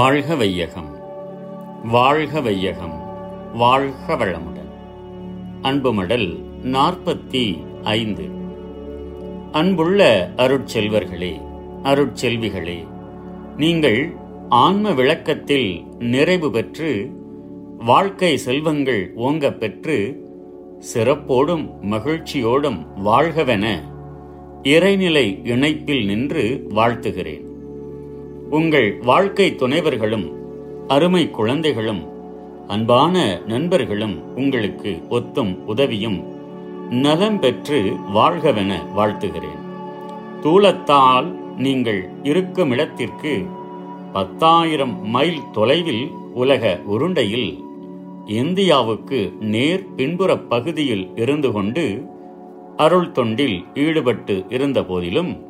வாழ்க வையகம். வாழ்க வையகம். வாழ்க வளமுடன். அன்புமடல் நாற்பத்தி ஐந்து. அன்புள்ள அருட்செல்வர்களே அருட்செல்விகளே நீங்கள் ஆன்ம விளக்கத்தில் நிறைவு பெற்று வாழ்க்கை செல்வங்கள் ஓங்கப் பெற்று சிறப்போடும் மகிழ்ச்சியோடும் வாழ்கவென இறைநிலை இணைப்பில் நின்று வாழ்த்துகிறேன். உங்கள் வாழ்க்கை துணைவர்களும் அருமை குழந்தைகளும் அன்பான நண்பர்களும் உங்களுக்கு ஒத்தும் உதவியும் நலம் பெற்று வாழ்கவென வாழ்த்துகிறேன். தூலத்தால் நீங்கள் இருக்கும் இடத்திற்கு பத்தாயிரம் மைல் தொலைவில் உலக உருண்டையில் இந்தியாவுக்கு நேர் பின்புற பகுதியில் இருந்து கொண்டு அருள் தொண்டில் ஈடுபட்டு இருந்த போதிலும்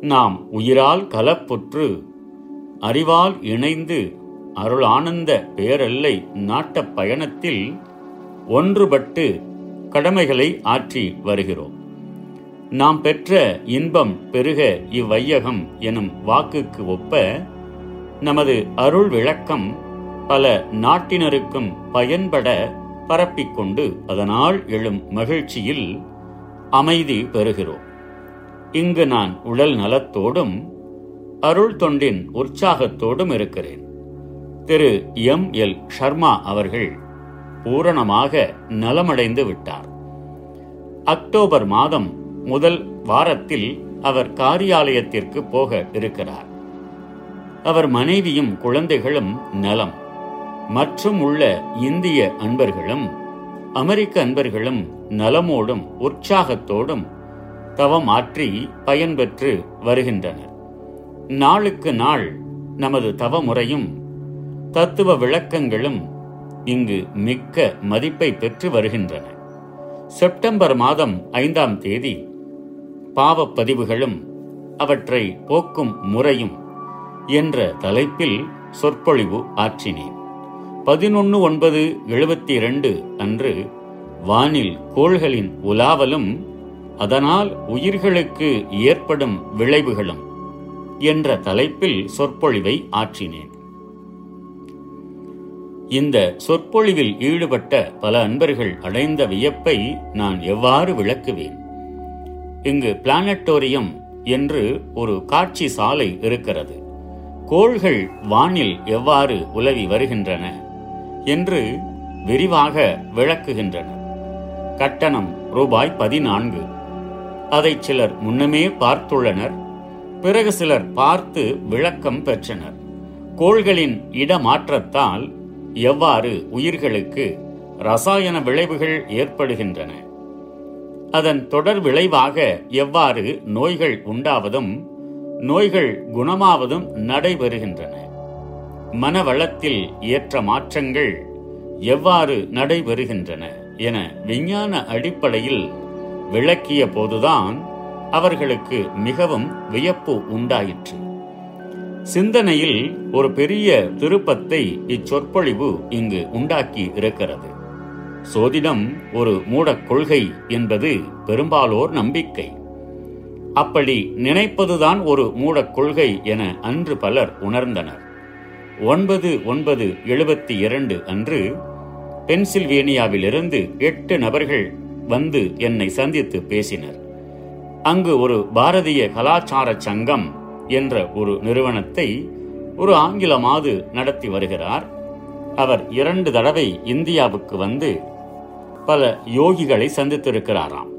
நாம் உயிரால் கலப்புற்று அறிவால் இணைந்து அருள் ஆனந்த பேரல்லை நாட்டப் பயணத்தில் ஒன்றுபட்டு கடமைகளை ஆற்றி வருகிறோம். நாம் பெற்ற இன்பம் பெருக இவ்வையகம் எனும் வாக்குக்கு ஒப்ப நமது அருள் விளக்கம் பல நாட்டினருக்கும் பயன்பட பரப்பிக்கொண்டு அதனால் எழும் மகிழ்ச்சியில் அமைதி பெறுகிறோம். இங்கு நான் உடல் நலத்தோடும் அருள் தொண்டின் உற்சாகத்தோடும் இருக்கிறேன். திரு எம். எல். ஷர்மா அவர்கள் பூரணமாக நலமடைந்து விட்டார். அக்டோபர் மாதம் முதல் வாரத்தில் அவர் காரியாலயத்திற்கு போக இருக்கிறார். அவர் மனைவியும் குழந்தைகளும் நலம். மற்றும் உள்ள இந்திய அன்பர்களும் அமெரிக்க அன்பர்களும் நலமோடும் உற்சாகத்தோடும் தவமாற்றி பயன்பெற்று வருகின்றனர். நாளுக்கு நாள் நமது தவமுறையும் தத்துவ விளக்கங்களும் இங்கு மிக்க மதிப்பை பெற்று வருகின்றன. செப்டம்பர் மாதம் ஐந்தாம் தேதி பாவப்பதிவுகளும் அவற்றை போக்கும் முறையும் என்ற தலைப்பில் சொற்பொழிவு ஆற்றினேன். பதினொன்று ஒன்பது எழுபத்தி இரண்டு அன்று வானில் கோள்களின் உலாவலும் அதனால் உயிர்களுக்கு ஏற்படும் விளைவுகளும் என்ற தலைப்பில் சொற்பொழிவை ஆற்றினேன். இந்த சொற்பொழிவில் ஈடுபட்ட பல அன்பர்கள் அடைந்த வியப்பை நான் எவ்வாறு விளக்குவேன்? இங்கு பிளானட்டோரியம் என்று ஒரு காட்சி சாலை இருக்கிறது. கோள்கள் வானில் எவ்வாறு உலவி வருகின்றன என்று விரிவாக விளக்குகின்றனர் கட்டணம் ரூபாய் பதினான்கு. அதை சிலர் முன்னமே பார்த்துள்ளனர். பிறகு சிலர் பார்த்து விளக்கம் பெற்றனர். கோள்களின் இடமாற்றத்தால் எவ்வாறு உயிர்களுக்கு ரசாயன விளைவுகள் ஏற்படுகின்றன? அதன் தொடர் விளைவாக எவ்வாறு நோய்கள் உண்டாவதும் நோய்கள் குணமாவதும் நடைபெறுகின்றன? மனவளத்தில் ஏற்ற மாற்றங்கள் எவ்வாறு நடைபெறுகின்றன? என விஞ்ஞான அடிப்படையில் விளக்கிய போதுதான் அவர்களுக்கு மிகவும் வியப்பு உண்டாயிற்று. சிந்தனையில் ஒரு பெரிய திருப்பத்தை இச்சொற்பொழிவு இங்கு உண்டாக்கி இருக்கிறது. சோதிடம் ஒரு மூடக் கொள்கை என்பது பெரும்பாலோர் நம்பிக்கை. அப்படி நினைப்பதுதான் ஒரு மூடக் கொள்கை என அன்று பலர் உணர்ந்தனர். ஒன்பது ஒன்பது எழுபத்தி இரண்டு அன்று பென்சில்வேனியாவிலிருந்து எட்டு நபர்கள் வந்து என்னை சந்தித்து பேசினர். அங்கு ஒரு பாரதிய கலாச்சார சங்கம் என்ற ஒரு நிறுவனத்தை ஒரு ஆங்கில மாது நடத்தி வருகிறார். அவர் இரண்டு தடவை இந்தியாவுக்கு வந்து பல யோகிகளை சந்தித்திருக்கிறாராம்.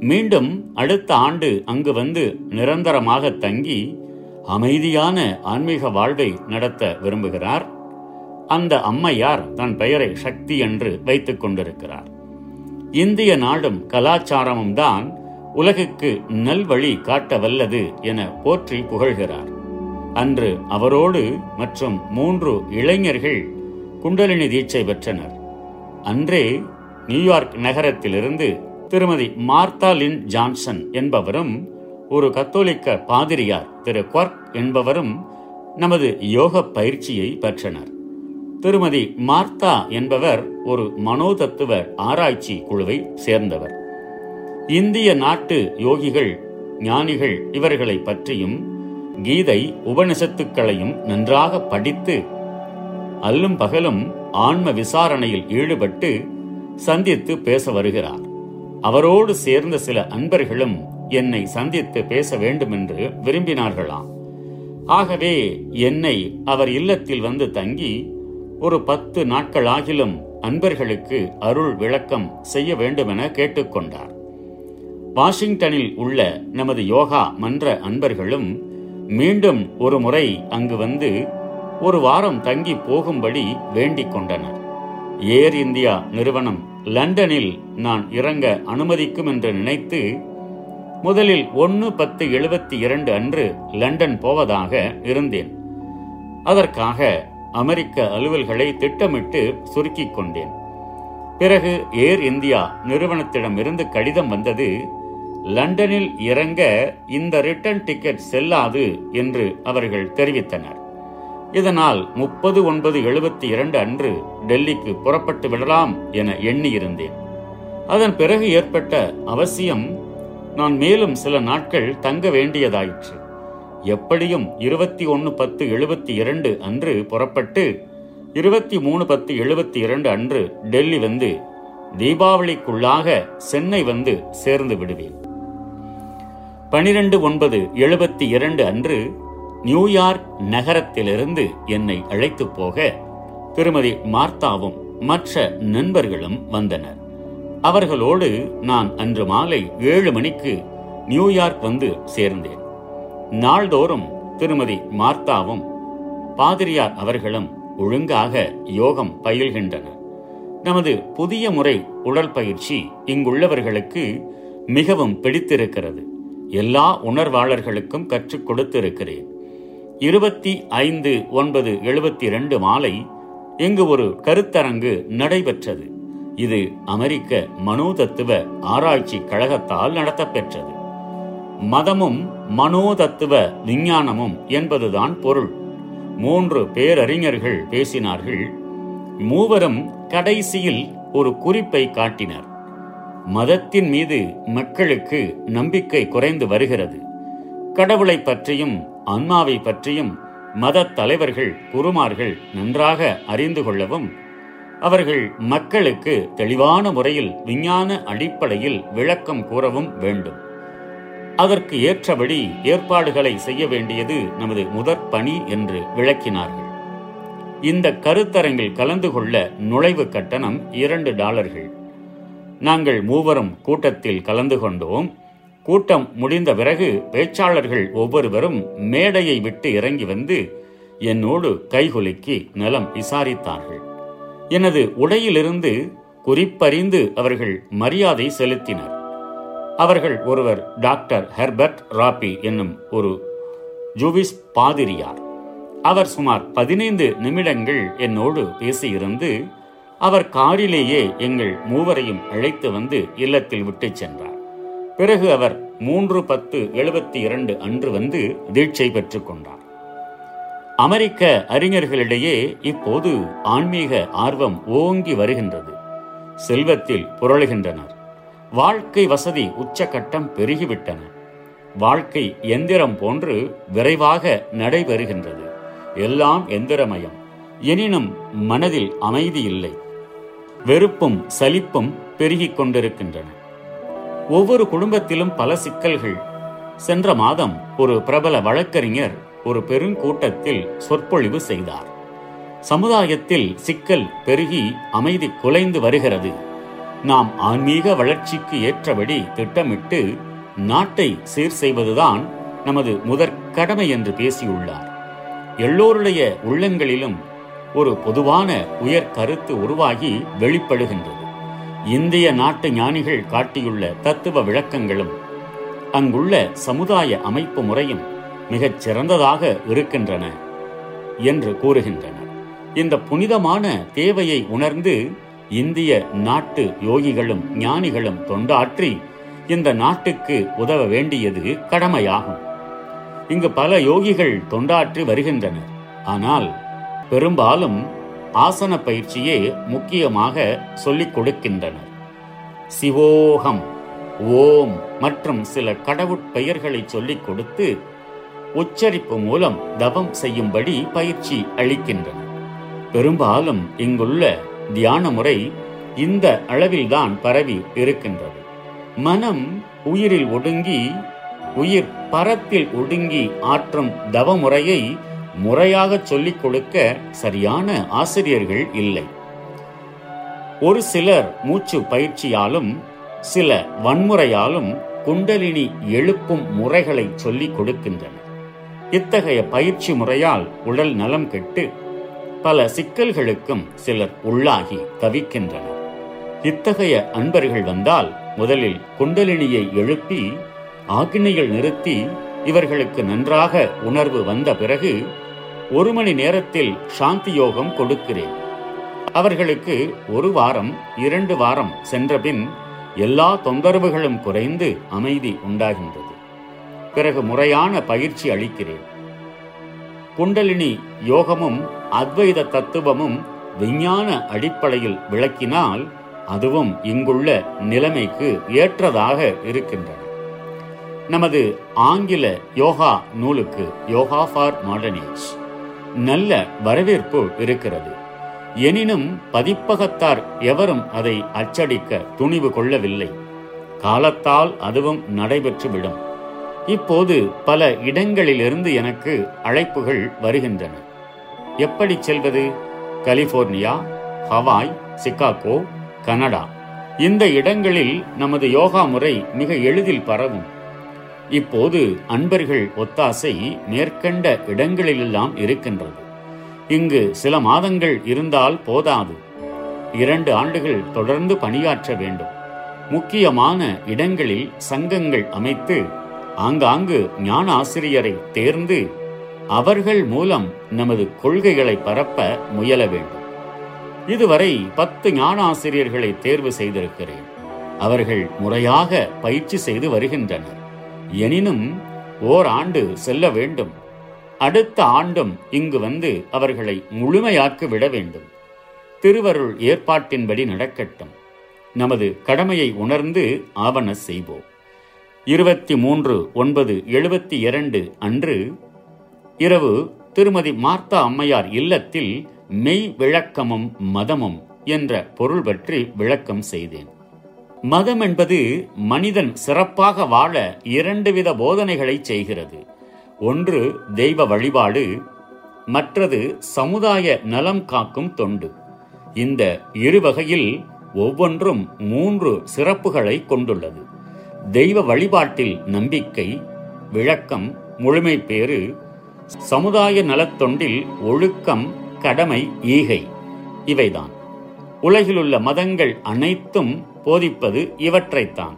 மீண்டும் அடுத்த ஆண்டு அங்கு வந்து நிரந்தரமாக தங்கி அமைதியான ஆன்மீக வாழ்வை நடத்த விரும்புகிறார். அந்த அம்மையார் தன் பெயரை சக்தி என்று வைத்துக் கொண்டிருக்கிறார். இந்திய நாடும் கலாச்சாரமும் தான் உலகுக்கு நல்வழி காட்ட வல்லது என போற்றி புகழ்கிறார். அன்று அவரோடு மற்றும் மூன்று இளைஞர்கள் குண்டலினி தீட்சை பெற்றனர். அன்றே நியூயார்க் நகரத்திலிருந்து திருமதி மார்த்தா லின் ஜான்சன் என்பவரும் ஒரு கத்தோலிக்க பாதிரியார் திரு குவர்க் என்பவரும் நமது யோக பயிற்சியை பெற்றனர். திருமதி மார்த்தா என்பவர் ஒரு மனோதத்துவ ஆராய்ச்சி குழுவை சேர்ந்தவர். இந்திய நாட்டு யோகிகள் ஞானிகள் இவர்களை பற்றியும் கீதை உபனிஷத்துக்களையும் நன்றாக படித்து அல்லும் பகலும் ஆன்ம விசாரணையில் ஈடுபட்டு சந்தித்து பேச வருகிறார். அவரோடு சேர்ந்த சில அன்பர்களும் என்னை சந்தித்து பேச வேண்டுமென்று விரும்பினார்களாம். ஆகவே என்னை அவர் இல்லத்தில் வந்து தங்கி ஒரு பத்து நாட்களாகிலும் அன்பர்களுக்கு அருள் விளக்கம் செய்ய வேண்டுமென கேட்டுக்கொண்டார். வாஷிங்டனில் உள்ள நமது யோகா மன்ற அன்பர்களும் மீண்டும் ஒரு முறை அங்கு வந்து ஒரு வாரம் தங்கி போகும்படி வேண்டிக் கொண்டனர். ஏர் இந்தியா நிறுவனம் லண்டனில் நான் இறங்க அனுமதிக்கும் என்று நினைத்து முதலில் ஒன்று பத்து எழுபத்தி இரண்டு அன்று லண்டன் போவதாக இருந்தேன். அதற்காக அமெரிக்க அலுவல்களை திட்டமிட்டு சுருக்கிக் கொண்டேன். பிறகு ஏர் இந்தியா நிறுவனத்திடமிருந்து கடிதம் வந்தது லண்டனில் இறங்க இந்த ரிட்டர்ன் டிக்கெட் செல்லாது என்று அவர்கள் தெரிவித்தனர். இதனால் முப்பது ஒன்பது எழுபத்தி இரண்டு அன்று டெல்லிக்கு புறப்பட்டு விடலாம் என எண்ணியிருந்தேன். அதன் பிறகு ஏற்பட்ட அவசியம் நான் மேலும் சில நாட்கள் தங்க வேண்டியதாயிற்று. எப்படியும் இருபத்தி ஒன்று பத்து எழுபத்தி இரண்டு அன்று புறப்பட்டு இருபத்தி மூணு பத்து எழுபத்தி இரண்டு அன்று டெல்லி வந்து தீபாவளிக்குள்ளாக சென்னை வந்து சேர்ந்து விடுவேன். பனிரெண்டு ஒன்பது எழுபத்தி இரண்டு அன்று நியூயார்க் நகரத்திலிருந்து என்னை அழைத்து போக திருமதி மார்த்தாவும் மற்ற நண்பர்களும் வந்தனர். அவர்களோடு நான் அன்று மாலை ஏழு மணிக்கு நியூயார்க் வந்து சேர்ந்தேன். நாள்தோறும் திருமதி மார்த்தாவும் பாதிரியார் அவர்களும் ஒழுங்காக யோகம் பயில்கின்றனர் நமது புதிய முறை உடற்பயிற்சி இங்குள்ளவர்களுக்கு மிகவும் பிடித்திருக்கிறது. எல்லா உணர்வாளர்களுக்கும் கற்றுக் கொடுத்திருக்கிறேன். இருபத்தி ஐந்து ஒன்பது எழுபத்தி ரெண்டு மாலை இங்கு ஒரு கருத்தரங்கு நடைபெற்றது. இது அமெரிக்க மனோதத்துவ ஆராய்ச்சி கழகத்தால் நடத்தப்பெற்றது. மதமும் மனோதத்துவ விஞ்ஞானமும் என்பதுதான் பொருள். மூன்று பேரறிஞர்கள் பேசினார்கள். மூவரும் கடைசியில் ஒரு குறிப்பை காட்டினர். மதத்தின் மீது மக்களுக்கு நம்பிக்கை குறைந்து வருகிறது. கடவுளை பற்றியும் அன்மாவை பற்றியும் மத தலைவர்கள் குருமார்கள் நன்றாக அறிந்து கொள்ளவும் அவர்கள் மக்களுக்கு தெளிவான முறையில் விஞ்ஞான அடிப்படையில் விளக்கம் கூறவும் வேண்டும். அதற்கு ஏற்றபடி ஏற்பாடுகளை செய்ய வேண்டியது நமது முதற் பணி என்று விளக்கினார்கள். இந்த கருத்தரங்கில் கலந்து கொள்ள நுழைவு கட்டணம் இரண்டு டாலர்கள். நாங்கள் மூவரும் கூட்டத்தில் கலந்து கொண்டோம். கூட்டம் முடிந்த பிறகு பேச்சாளர்கள் ஒவ்வொருவரும் மேடையை விட்டு இறங்கி வந்து என்னோடு கைகுலுக்கி நலம் விசாரித்தார்கள். எனது உடையிலிருந்து குறிப்பறிந்து அவர்கள் மரியாதை செலுத்தினர். அவர்கள் ஒருவர் டாக்டர் ஹெர்பர்ட் ராபி என்னும் ஒரு ஜூவிஸ் பாதிரியார். அவர் சுமார் பதினைந்து நிமிடங்கள் என்னோடு பேசியிருந்து அவர் காரிலேயே எங்கள் மூவரையும் அழைத்து வந்து இல்லத்தில் விட்டுச் சென்றார். பிறகு அவர் மூன்று பத்து எழுபத்தி இரண்டு அன்று வந்து தீட்சை பெற்றுக் கொண்டார். அமெரிக்க அறிஞர்களிடையே இப்போது ஆன்மீக ஆர்வம் ஓங்கி வருகின்றது. செல்வத்தில் புரளுகின்றனர். வாழ்க்கை வசதி உச்சகட்டம் பெருகிவிட்டன. வாழ்க்கை எந்திரம் போன்று விரைவாக நடைபெறுகின்றது. எல்லாம் எந்திரமயம். எனினும் மனதில் அமைதி இல்லை. வெறுப்பும் சலிப்பும் பெருகிக் கொண்டிருக்கின்றன. ஒவ்வொரு குடும்பத்திலும் பல சிக்கல்கள். சென்ற மாதம் ஒரு பிரபல வழக்கறிஞர் ஒரு பெருங்கூட்டத்தில் சொற்பொழிவு செய்தார். சமுதாயத்தில் சிக்கல் பெருகி அமைதி குலைந்து வருகிறது. நாம் ஆன்மீக வளர்ச்சிக்கு ஏற்றபடி திட்டமிட்டு நாட்டை சீர் செய்வதுதான் நமது முதற் கடமை என்று பேசியுள்ளார். எல்லோருடைய உள்ளங்களிலும் ஒரு பொதுவான உயர் கருத்து உருவாகி வெளிப்படுகின்றது. இந்திய நாட்டு ஞானிகள் காட்டியுள்ள தத்துவ விளக்கங்களும் அங்குள்ள சமுதாய அமைப்பு முறையும் மிகச் சிறந்ததாக இருக்கின்றன என்று கூறுகின்றனர். இந்த புனிதமான தேவையை உணர்ந்து இந்திய நாட்டு யோகிகளும் ஞானிகளும் தொண்டாற்றி இந்த நாட்டுக்கு உதவ வேண்டியது கடமையாகும். இங்கு பல யோகிகள் தொண்டாற்றி வருகின்றனர். ஆனால் பெரும்பாலும் ஆசன பயிற்சியே முக்கியமாக சொல்லிக் கொடுக்கின்றனர். சிவோகம் ஓம் மற்றும் சில கடவுட் பெயர்களை சொல்லிக் கொடுத்து உச்சரிப்பு மூலம் தவம் செய்யும்படி பயிற்சி அளிக்கின்றன. பெரும்பாலும் இங்குள்ள தியான முறை இந்த அளவில்தான் பரவி இருக்கின்றது. மனம் உயிரில் ஒடுங்கி உயிர் பரத்தில் ஒடுங்கி ஆற்றும் தவமுறையை முறையாக சொல்லிக் கொடுக்க சரியான ஆசிரியர்கள் இல்லை. ஒரு சிலர் மூச்சு பயிற்சியாலும் சில வன்முறையாலும் குண்டலினி எழுப்பும் முறைகளை சொல்லிக் கொடுக்கின்றனர். இத்தகைய பயிற்சி முறையால் உடல் நலம் கெட்டு பல சிக்கல்களுக்கும் சிலர் உள்ளாகி தவிக்கின்றனர். இத்தகைய அன்பர்கள் வந்தால் முதலில் குண்டலினியை எழுப்பி ஆக்கினையில் நிறுத்தி இவர்களுக்கு நன்றாக உணர்வு வந்த பிறகு ஒரு மணி நேரத்தில் சாந்தி யோகம் கொடுக்கிறேன். அவர்களுக்கு ஒரு வாரம் இரண்டு வாரம் சென்றபின் எல்லா தொந்தரவுகளும் குறைந்து அமைதி உண்டாகின்றது. பிறகு முறையான பயிற்சி அளிக்கிறேன். குண்டலினி யோகமும் அத்வைத தத்துவமும் விஞ்ஞான அடிப்படையில் விளக்கினால் அதுவும் இங்குள்ள நிலைமைக்கு ஏற்றதாக இருக்கின்றன. நமது ஆங்கில யோகா நூலுக்கு யோகா ஃபார் மாடர்னேஜ் நல்ல வரவேற்பு இருக்கிறது. எனினும் பதிப்பகத்தார் எவரும் அதை அச்சடிக்க துணிவு கொள்ளவில்லை. காலத்தால் அதுவும் நடைபெற்றுவிடும். இப்போது பல இடங்களிலிருந்து எனக்கு அழைப்புகள் வருகின்றன. எப்படி செல்வது? California Hawaii Chicago Canada. இந்த இடங்களில் நமது யோகா முறை மிக எளிதில் பரவும். இப்போது அன்பர்கள் ஒத்தாசை மேற்கண்ட இடங்களிலெல்லாம் இருக்கின்றது. இங்கு சில மாதங்கள் இருந்தால் போதாது. இரண்டு ஆண்டுகள் தொடர்ந்து பணியாற்ற வேண்டும். முக்கியமான இடங்களில் சங்கங்கள் அமைத்து ஆங்காங்கு ஞான ஆசிரியரை தேர்ந்து அவர்கள் மூலம் நமது கொள்கைகளை பரப்ப முயல வேண்டும். இதுவரை பத்து ஞான ஆசிரியர்களை தேர்வு செய்திருக்கிறேன். அவர்கள் முறையாக பயிற்சி செய்து வருகின்றனர். எனினும் ஓர் ஆண்டு செல்ல வேண்டும். அடுத்த ஆண்டும் இங்கு வந்து அவர்களை முழுமையாக்கி விட வேண்டும். திருவருள் ஏற்பாட்டின்படி நடக்கட்டும். நமது கடமையை உணர்ந்து ஆவண செய்வோம். இருபத்தி மூன்று ஒன்பது எழுபத்தி இரண்டு அன்று இரவு திருமதி மார்த்தா அம்மையார் இல்லத்தில் மெய் விளக்கமும் மதமும் என்ற பொருள் பற்றி விளக்கம் செய்தேன். மதம் என்பது மனிதன் சிறப்பாக வாழ இரண்டு வித போதனைகளை செய்கிறது. ஒன்று தெய்வ வழிபாடு மற்றது சமுதாய நலம் காக்கும் தொண்டு. இந்த இரு வகையில் ஒவ்வொன்றும் மூன்று சிறப்புகளை கொண்டுள்ளது. தெய்வ வழிபாட்டில் நம்பிக்கை விளக்கம் முழுமை பேறு சமுதாய நலத்தொண்டில் ஒழுக்கம் கடமை ஈகை. இவைதான். உலகிலுள்ள மதங்கள் அனைத்தும் போதிப்பது இவற்றைத்தான்.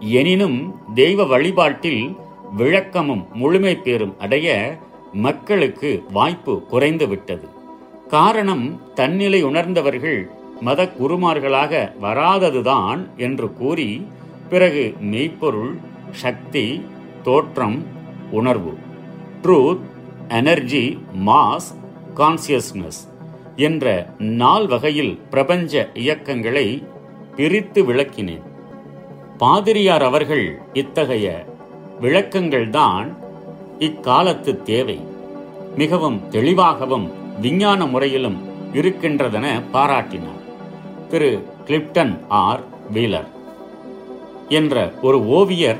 எனினும் தெய்வ வழிபாட்டில் விளக்கமும் முழுமை பேரும் அடைய மக்களுக்கு வாய்ப்பு குறைந்துவிட்டது காரணம் தன்னிலை உணர்ந்தவர்கள் மத குருமார்களாக வராததுதான் என்று கூறி பிறகு மெய்ப்பொருள் சக்தி தோற்றம் உணர்வு ட்ரூத் எனர்ஜி மாஸ் கான்சியஸ்னஸ் என்ற நால் வகையில் பிரபஞ்ச இயக்கங்களை பிரித்து விளக்கினேன். பாதிரியார் அவர்கள் இத்தகைய விளக்கங்கள்தான் இக்காலத்து தேவை. மிகவும் தெளிவாகவும் விஞ்ஞான முறையிலும் இருக்கின்றதென பாராட்டினார். திரு கிளிப்டன் ஆர். வீலர் என்ற ஒரு ஓவியர்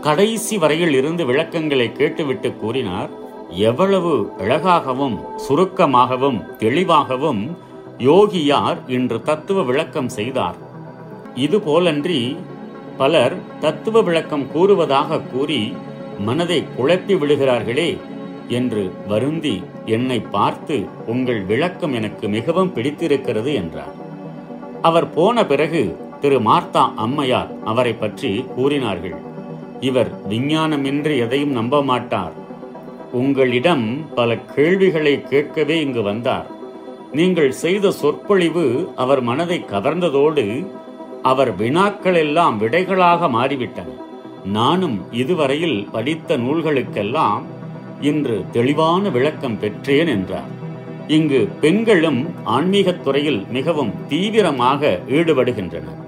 கடைசி வரையில் இருந்து விளக்கங்களை கேட்டுவிட்டு கூறினார் எவ்வளவு அழகாகவும் சுருக்கமாகவும் தெளிவாகவும் யோகியார் இன்று தத்துவ விளக்கம் செய்தார். இதுபோலன்றி பலர் தத்துவ விளக்கம் கூறுவதாக கூறி மனதை குழப்பி விடுகிறார்களே என்று வருந்தி என்னை பார்த்து உங்கள் விளக்கம் எனக்கு மிகவும் பிடித்திருக்கிறது என்றார். அவர் போன பிறகு திரு. மார்த்தா அம்மையார் அவரை பற்றி கூறினார்கள். இவர் விஞ்ஞானமின்றி எதையும் நம்ப மாட்டார். உங்களிடம் பல கேள்விகளை கேட்கவே இங்கு வந்தார். நீங்கள் செய்த சொற்பொழிவு அவர் மனதை கவர்ந்ததோடு அவர் வினாக்கள் எல்லாம் விடைகளாக மாறிவிட்டன. நானும் இதுவரையில் படித்த நூல்களுக்கெல்லாம் இன்று தெளிவான விளக்கம் பெற்றேன் என்றார். இங்கு பெண்களும் ஆன்மீகத் துறையில் மிகவும் தீவிரமாக ஈடுபடுகின்றனர்.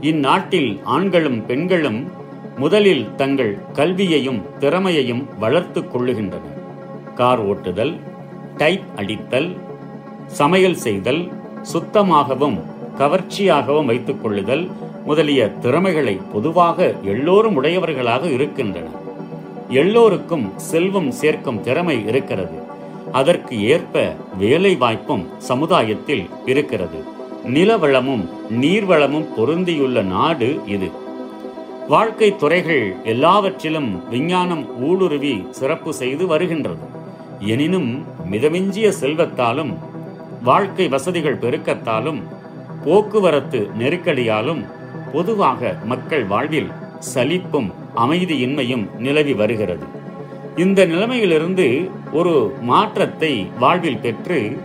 இந்நாட்டில் ஆண்களும் பெண்களும் முதலில் தங்கள் கல்வியையும் திறமையையும் வளர்த்துக் கொள்ளுகின்றனர். கார் ஓட்டுதல் டைப் அடித்தல் சமையல் செய்தல் சுத்தமாகவும் கவர்ச்சியாகவும் வைத்துக் கொள்ளுதல் முதலிய திறமைகளை பொதுவாக எல்லோரும் உடையவர்களாக இருக்கின்றனர் எல்லோருக்கும் செல்வம் சேர்க்கும் திறமை இருக்கிறது. அதற்கு ஏற்ப வேலை வாய்ப்பும் சமுதாயத்தில் இருக்கிறது. நிலவளமும் நீர்வளமும் பொருந்தியுள்ள நாடு இது. வாழ்க்கை துறைகள் எல்லாவற்றிலும் விஞ்ஞானம் ஊடுருவி சிறப்பு செய்து வருகின்றது. எனினும் மிதமிஞ்சிய செல்வத்தாலும் வாழ்க்கை வசதிகள் பெருக்கத்தாலும் போக்குவரத்து நெருக்கடியாலும் பொதுவாக மக்கள் வாழ்வில் சலிப்பும் அமைதியின்மையும் நிலவி வருகிறது. இந்த நிலைமையிலிருந்து ஒரு மாற்றத்தை வாழ்வில் பெற்று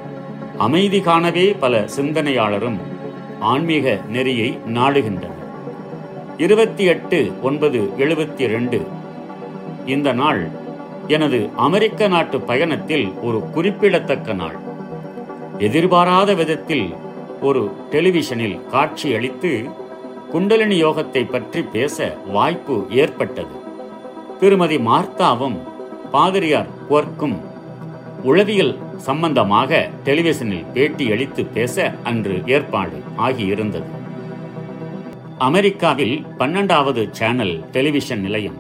அமைதி காணவே பல சிந்தனையாளரும் ஆன்மீக நெறியை நாடுகின்றனர். இருபத்தி எட்டு ஒன்பது எழுபத்தி ரெண்டு. இந்த நாள் எனது அமெரிக்க நாட்டு பயணத்தில் ஒரு குறிப்பிடத்தக்க நாள். எதிர்பாராத விதத்தில் ஒரு டெலிவிஷனில் காட்சி அளித்து குண்டலினி யோகத்தை பற்றி பேச வாய்ப்பு ஏற்பட்டது. திருமதி மார்த்தாவும் பாதிரியார் குவர்க்கும் உளவியல் சம்பந்தமாக டெலிவிஷனில் பேட்டி அளித்து பேச அன்று ஏற்பாடு ஆகியிருந்தது. அமெரிக்காவில் பன்னெண்டாவது சேனல் டெலிவிஷன் நிலையம்.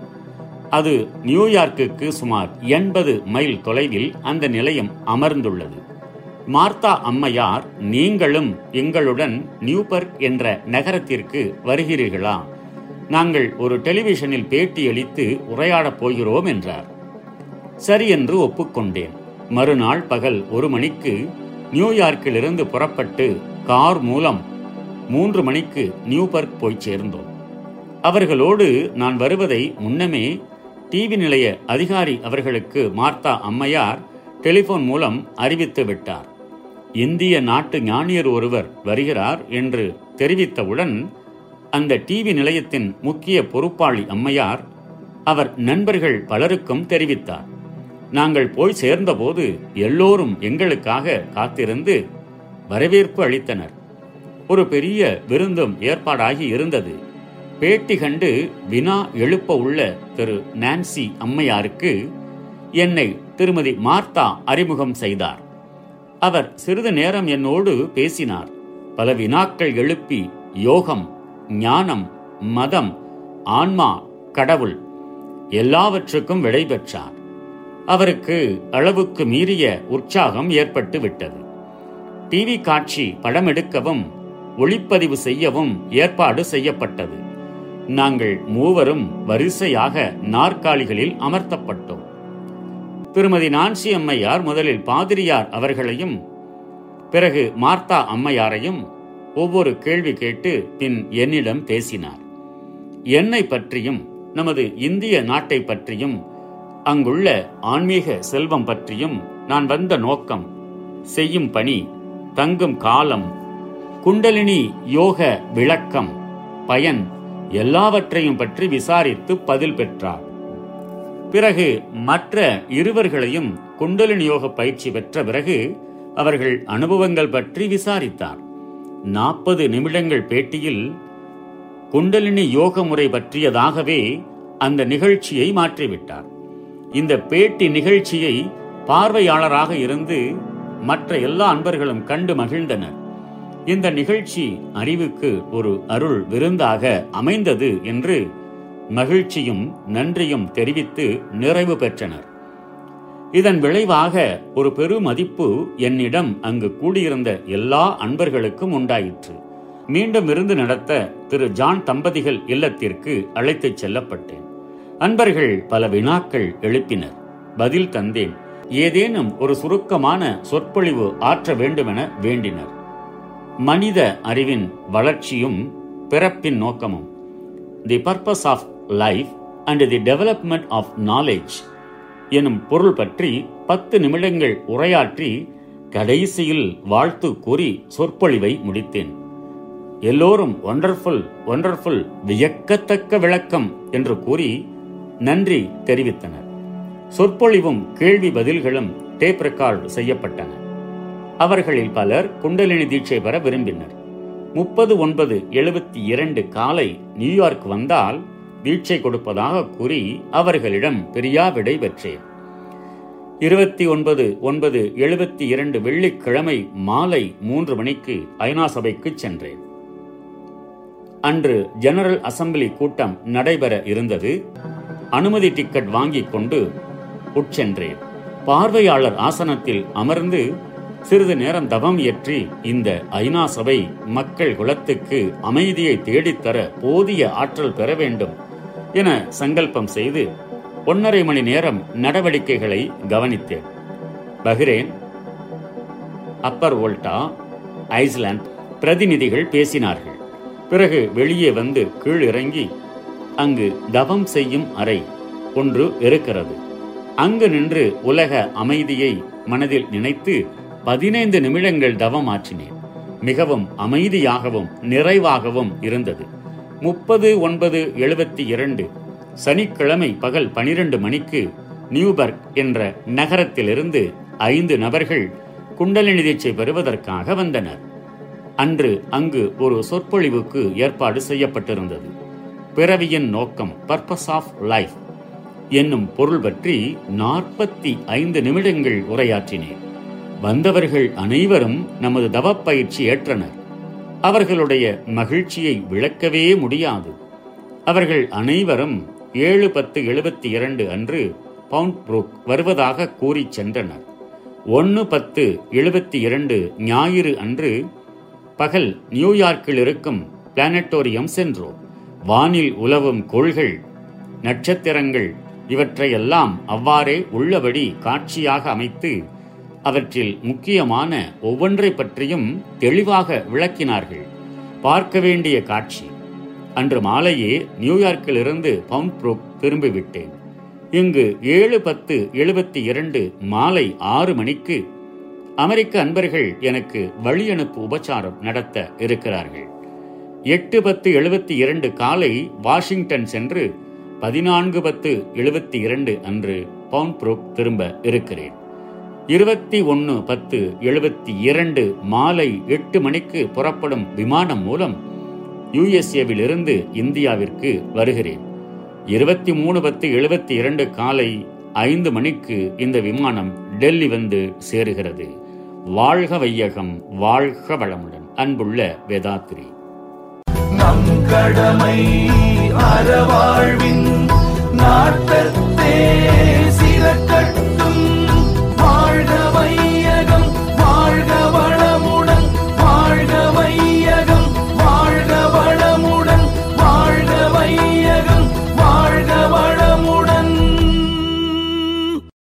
அது நியூயார்க்குக்கு சுமார் எண்பது மைல் தொலைவில் அந்த நிலையம் அமர்ந்துள்ளது. மார்த்தா அம்மையார் நீங்களும் எங்களுடன் நியூபர்க் என்ற நகரத்திற்கு வருகிறீர்களா? நாங்கள் ஒரு டெலிவிஷனில் பேட்டியளித்து உரையாடப் போகிறோம் என்றார். சரி என்று ஒப்புக்கொண்டேன். மறுநாள் பகல் ஒரு மணிக்கு நியூயார்க்கிலிருந்து புறப்பட்டு கார் மூலம் மூன்று மணிக்கு நியூபர்க் போய் சேர்ந்தோம். அவர்களோடு நான் வருவதை முன்னமே டிவி நிலைய அதிகாரி அவர்களுக்கு மார்த்தா அம்மையார் டெலிபோன் மூலம் அறிவித்து விட்டார். இந்திய நாட்டு ஞானியர் ஒருவர் வருகிறார் என்று தெரிவித்தவுடன் அந்த டிவி நிலையத்தின் முக்கிய பொறுப்பாளி அம்மையார் அவர் நண்பர்கள் பலருக்கும் தெரிவித்தார். நாங்கள் போய் சேர்ந்தபோது எல்லோரும் எங்களுக்காக காத்திருந்து வரவேற்பு அளித்தனர். ஒரு பெரிய விருந்தும் ஏற்பாடாகி இருந்தது. பேட்டி கண்டு வினா எழுப்ப உள்ள திரு நான்சி அம்மையாருக்கு என்னை திருமதி மார்த்தா அறிமுகம் செய்தார். அவர் சிறிது நேரம் என்னோடு பேசினார். பல வினாக்கள் எழுப்பி யோகம் ஞானம் மதம் ஆன்மா கடவுள் எல்லாவற்றுக்கும் விடை பெற்றார். அவருக்கு அளவுக்கு மீறிய உற்சாகம் ஏற்பட்டு விட்டது. டிவி காட்சி படம் எடுக்கவும் ஒளிப்பதிவு செய்யவும் ஏற்பாடு செய்யப்பட்டது. நாங்கள் மூவரும் வரிசையாக நாற்காலிகளில் அமர்த்தப்பட்டோம். திருமதி நான்சி அம்மையார் முதலில் பாதிரியார் அவர்களையும் பிறகு மார்த்தா அம்மையாரையும் ஒவ்வொரு கேள்வி கேட்டு பின் என்னிடம் பேசினார். என்னை பற்றியும் நமது இந்திய நாட்டை பற்றியும் அங்குள்ள ஆன்மீக செல்வம் பற்றியும் நான் வந்த நோக்கம் செய்யும் பணி தங்கும் காலம் குண்டலினி யோக விளக்கம் பயன் எல்லாவற்றையும் பற்றி விசாரித்து பதில் பெற்றார். பிறகு மற்ற இருவர்களையும் குண்டலினி யோக பயிற்சி பெற்ற பிறகு அவர்கள் அனுபவங்கள் பற்றி விசாரித்தார். நாற்பது நிமிடங்கள் பேட்டியில் குண்டலினி யோக முறை பற்றியதாகவே அந்த நிகழ்ச்சியை மாற்றிவிட்டார். இந்த பேட்டி நிகழ்ச்சியை பார்வையாளராக இருந்து மற்ற எல்லா அன்பர்களும் கண்டு மகிழ்ந்தனர். இந்த நிகழ்ச்சி அறிவுக்கு ஒரு அருள் விருந்தாக அமைந்தது என்று மகிழ்ச்சியும் நன்றியும் தெரிவித்து நிறைவு பெற்றனர். இதன் விளைவாக ஒரு பெருமதிப்பு என்னிடம் அங்கு கூடியிருந்த எல்லா அன்பர்களுக்கும் உண்டாயிற்று. மீண்டும் விருந்து நடத்த திரு ஜான் தம்பதிகள் இல்லத்திற்கு அழைத்துச் செல்லப்பட்டேன். அன்பர்கள் பல வினாக்கள் எழுப்பினர். பதில் தந்தேன். ஏதேனும் ஒரு சுருக்கமான சொற்பொழிவு ஆற்ற வேண்டுமென வேண்டினர். மனித அறிவின் வளர்ச்சியும் பிறப்பின் நோக்கமும். The purpose of life and the development of knowledge எனும் பொருள் பற்றி பத்து நிமிடங்கள் உரையாற்றி கடைசியில் வாழ்த்து கூறி சொற்பொழிவை முடித்தேன். எல்லோரும் ஒண்டர்ஃபுல் ஒண்டர்ஃபுல் வியக்கத்தக்க விளக்கம் என்று கூறி நன்றி தெரிவித்தனர். சொற்பொழிவும் கேள்வி பதில்களும் டேப் ரெக்கார்டு செய்யப்பட்டன. அவர்களில் பலர் குண்டலினி தீட்சை பெற விரும்பினர். முப்பது ஒன்பது எழுபத்தி இரண்டு காலை நியூயார்க் வந்தால் தீட்சை கொடுப்பதாக கூறி அவர்களிடம் பெரியா விடை பெற்றேன். இருபத்தி ஒன்பது ஒன்பது எழுபத்தி இரண்டு வெள்ளிக்கிழமை மாலை மூன்று மணிக்கு ஐநா சபைக்கு சென்றேன். அன்று ஜெனரல் அசம்பிளி கூட்டம் நடைபெற இருந்தது. அனுமதி டிக்கெட் வாங்கிக் கொண்டு உட்சென்றேன். பார்வையாளர் ஆசனத்தில் அமர்ந்து சிறிது நேரம் தவம் ஏற்றி இந்த ஐநா சபை மக்கள் குலத்துக்கு அமைதியை தேடித்தர போதிய ஆற்றல் பெற வேண்டும் என சங்கல்பம் செய்து ஒன்றரை மணி நேரம் நடவடிக்கைகளை கவனித்தேன். பஹ்ரேன் அப்பர் வோல்டா ஐஸ்லாந்து பிரதிநிதிகள் பேசினார்கள். பிறகு வெளியே வந்து கீழ் இறங்கி அங்கு தவம் செய்யும் அறை ஒன்று இருக்கிறது. அங்கு நின்று உலக அமைதியை மனதில் நினைத்து பதினைந்து நிமிடங்கள் தவம் ஆற்றினேன் மிகவும் அமைதியாகவும் நிறைவாகவும் இருந்தது. முப்பது ஒன்பது எழுபத்தி இரண்டு. சனிக்கிழமை பகல் பனிரெண்டு மணிக்கு நியூபர்க் என்ற நகரத்திலிருந்து ஐந்து நபர்கள் குண்டலினி தீட்சை பெறுவதற்காக வந்தனர். அன்று அங்கு ஒரு சொற்பொழிவுக்கு ஏற்பாடு செய்யப்பட்டிருந்தது. பிறவியின் நோக்கம் பர்பஸ் ஆஃப் லைஃப் என்னும் பொருள் பற்றி நாற்பத்தி ஐந்து நிமிடங்கள் உரையாற்றினேன். வந்தவர்கள் அனைவரும் நமது தவப்பயிற்சி ஏற்றனர். அவர்களுடைய மகிழ்ச்சியை விளக்கவே முடியாது. அவர்கள் அனைவரும் ஏழு பத்து எழுபத்தி இரண்டு அன்று பவுண்ட் புரூக் வருவதாக கூறி சென்றனர். ஒன்று பத்து எழுபத்தி இரண்டு ஞாயிறு அன்று பகல் நியூயார்க்கில் இருக்கும் பிளானட்டோரியம் சென்றோம். வானில் உலவும் கோள்கள் நட்சத்திரங்கள் இவற்றையெல்லாம் அவ்வாறே உள்ளபடி காட்சியாக அமைத்து அவற்றில் முக்கியமான ஒவ்வொன்றை பற்றியும் தெளிவாக விளக்கினார்கள். பார்க்க வேண்டிய காட்சி. அன்று மாலையே நியூயார்க்கிலிருந்து பவுண்ட் புரூக் திரும்பிவிட்டேன். இங்கு ஏழு பத்து எழுபத்தி இரண்டு மாலை ஆறு மணிக்கு அமெரிக்க அன்பர்கள் எனக்கு வழியனுப்பு உபச்சாரம் நடத்த இருக்கிறார்கள். எட்டு பத்து எழுபத்தி இரண்டு காலை வாஷிங்டன் சென்று பதினான்கு பத்து எழுபத்தி இரண்டு அன்று பவுண்ட் திரும்ப இருக்கிறேன். இருபத்தி ஒன்று பத்து எழுபத்தி இரண்டு மாலை எட்டு மணிக்கு புறப்படும் விமானம் மூலம் யுஎஸ்ஏவில் இருந்து இந்தியாவிற்கு வருகிறேன். இருபத்தி மூணு பத்து எழுபத்தி இரண்டு காலை ஐந்து மணிக்கு இந்த விமானம் டெல்லி வந்து சேருகிறது. வாழ்க வையகம் வாழ்க வளமுடன். அன்புள்ள வேதாத்ரி. நம் கடமை அறவாழ்வின் நாட்டத்தே.